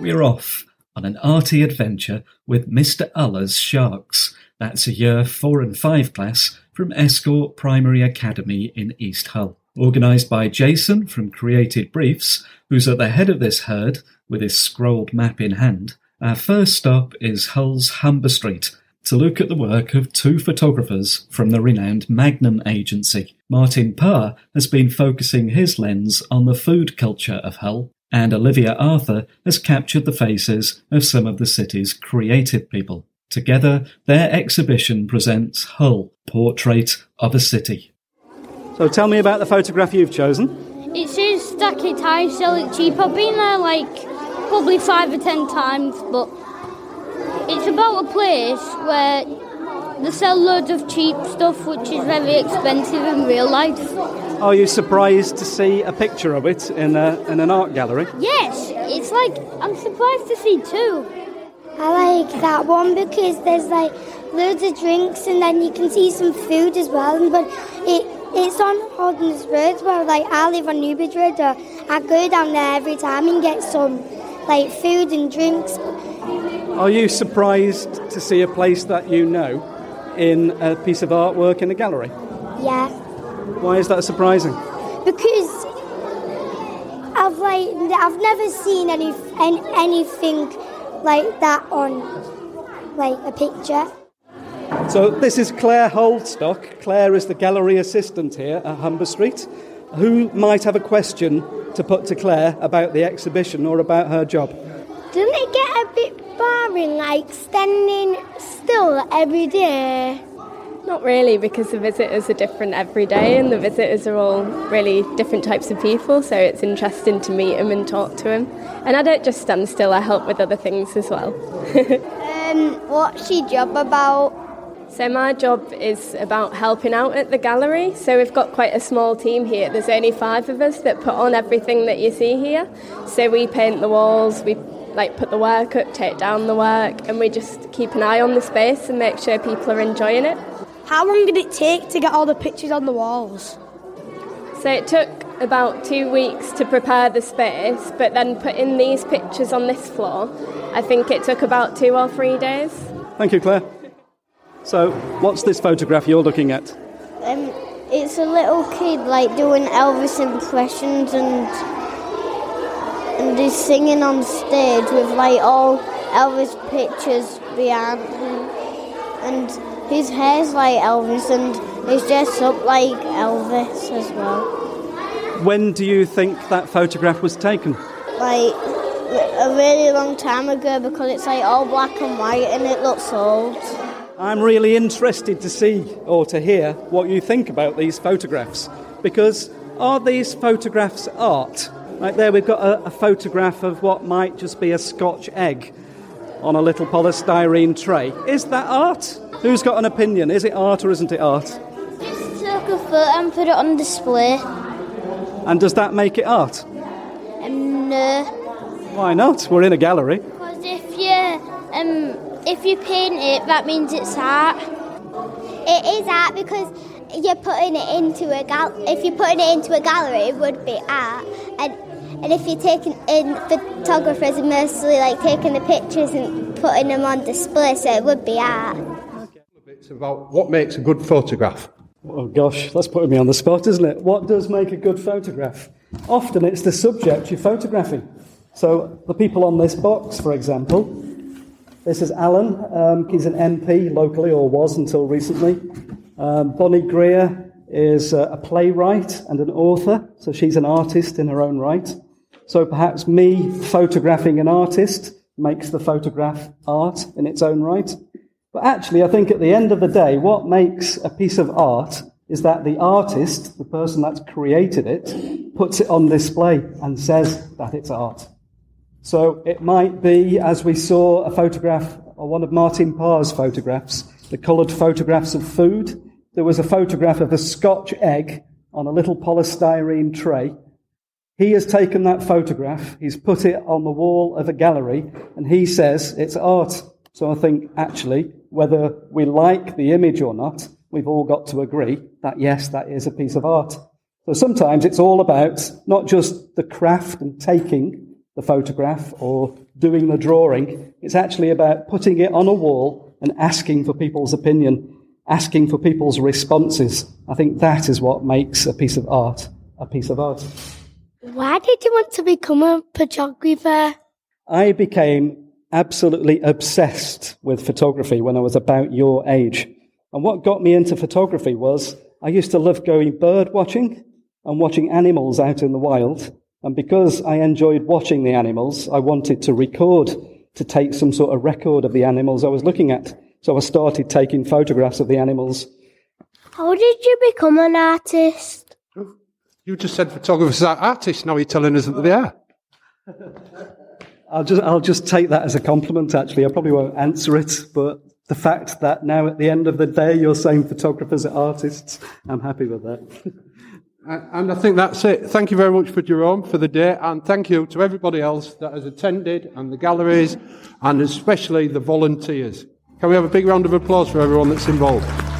We're off on an arty adventure with Mr. Uller's Sharks. That's a year four and five class from Estcourt Primary Academy in East Hull. Organised by Jason from Creative Briefs, who's at the head of this herd with his scrolled map in hand, our first stop is Hull's Humber Street to look at the work of two photographers from the renowned Magnum Agency. Martin Parr has been focusing his lens on the food culture of Hull, and Olivia Arthur has captured the faces of some of the city's creative people. Together, their exhibition presents Hull, Portrait of a City. So tell me about the photograph you've chosen. It says stack it high, sell it cheap. I've been there like probably five or ten times, but it's about a place where they sell loads of cheap stuff which is very expensive in real life. Are you surprised to see a picture of it in, a, in an art gallery? Yes, it's like I'm surprised to see two. I like that one because there's like loads of drinks and then you can see some food as well. But it it's on Holderness Road where like I live on Newbridge Road. Or I go down there every time and get some like food and drinks. Are you surprised to see a place that you know in a piece of artwork in a gallery? Yeah, Why is that surprising? because I've like I've never seen any, any anything like that on like a picture. So this is Claire Holdstock. Claire is the gallery assistant here at Humber Street. Who might have a question to put to Claire about the exhibition or about her job? Doesn't it get a bit boring, like standing still every day? Not really, because the visitors are different every day, and the visitors are all really different types of people, so it's interesting to meet them and talk to them. And I don't just stand still, I help with other things as well. Um, what's your job about? so, my job is about helping out at the gallery. So, we've got quite a small team here. There's only five of us that put on everything that you see here. So, we paint the walls, we like put the work up, take down the work, and we just keep an eye on the space and make sure people are enjoying it. How long did it take to get all the pictures on the walls? So it took about two weeks to prepare the space, but then putting these pictures on this floor, I think it took about two or three days. Thank you, Claire. So, what's this photograph you're looking at? Um, it's a little kid like doing Elvis impressions and and he's singing on stage with like all Elvis pictures behind him, and his hair's like Elvis and he's dressed up like Elvis as well. When do you think that photograph was taken? Like a really long time ago because it's like all black and white and it looks old. I'm really interested to see or to hear what you think about these photographs because are these photographs art? Like there, we've got a, a photograph of what might just be a Scotch egg on a little polystyrene tray. Is that art? Who's got an opinion? Is it art or isn't it art? Just took a photo and put it on display. And does that make it art? Um, no. Why not? We're in a gallery. Because if you um if you paint it, that means it's art. It is art because you're putting it into a gal. If you're putting it into a gallery, it would be art. And and if you're taking in photographers are mostly like taking the pictures and putting them on display, so it would be art. It's about what makes a good photograph. Oh gosh, that's putting me on the spot, isn't it? What does make a good photograph? Often it's the subject you're photographing. So the people on this box, for example, this is Alan. Um, he's an MP locally, or was until recently. Um, Bonnie Greer is uh, a playwright and an author, so she's an artist in her own right. So perhaps me photographing an artist makes the photograph art in its own right. But actually, I think at the end of the day, what makes a piece of art is that the artist, the person that's created it, puts it on display and says that it's art. So it might be, as we saw a photograph, or one of Martin Parr's photographs, the coloured photographs of food. There was a photograph of a Scotch egg on a little polystyrene tray. He has taken that photograph, he's put it on the wall of a gallery, and he says it's art. So I think actually, whether we like the image or not, we've all got to agree that yes, that is a piece of art. So sometimes it's all about not just the craft and taking, the photograph or doing the drawing. It's actually about putting it on a wall and asking for people's opinion, asking for people's responses. I think that is what makes a piece of art a piece of art. Why did you want to become a photographer? I became absolutely obsessed with photography when I was about your age. And what got me into photography was I used to love going bird watching and watching animals out in the wild. And because I enjoyed watching the animals, I wanted to record, to take some sort of record of the animals I was looking at. So I started taking photographs of the animals. How did you become an artist? You just said photographers are artists, now you're telling us that they are. I'll just, I'll just take that as a compliment, actually. I probably won't answer it, but the fact that now at the end of the day you're saying photographers are artists, I'm happy with that. And I think that's it. Thank you very much for Jerome for the day, and thank you to everybody else that has attended, and the galleries, and especially the volunteers. Can we have a big round of applause for everyone that's involved?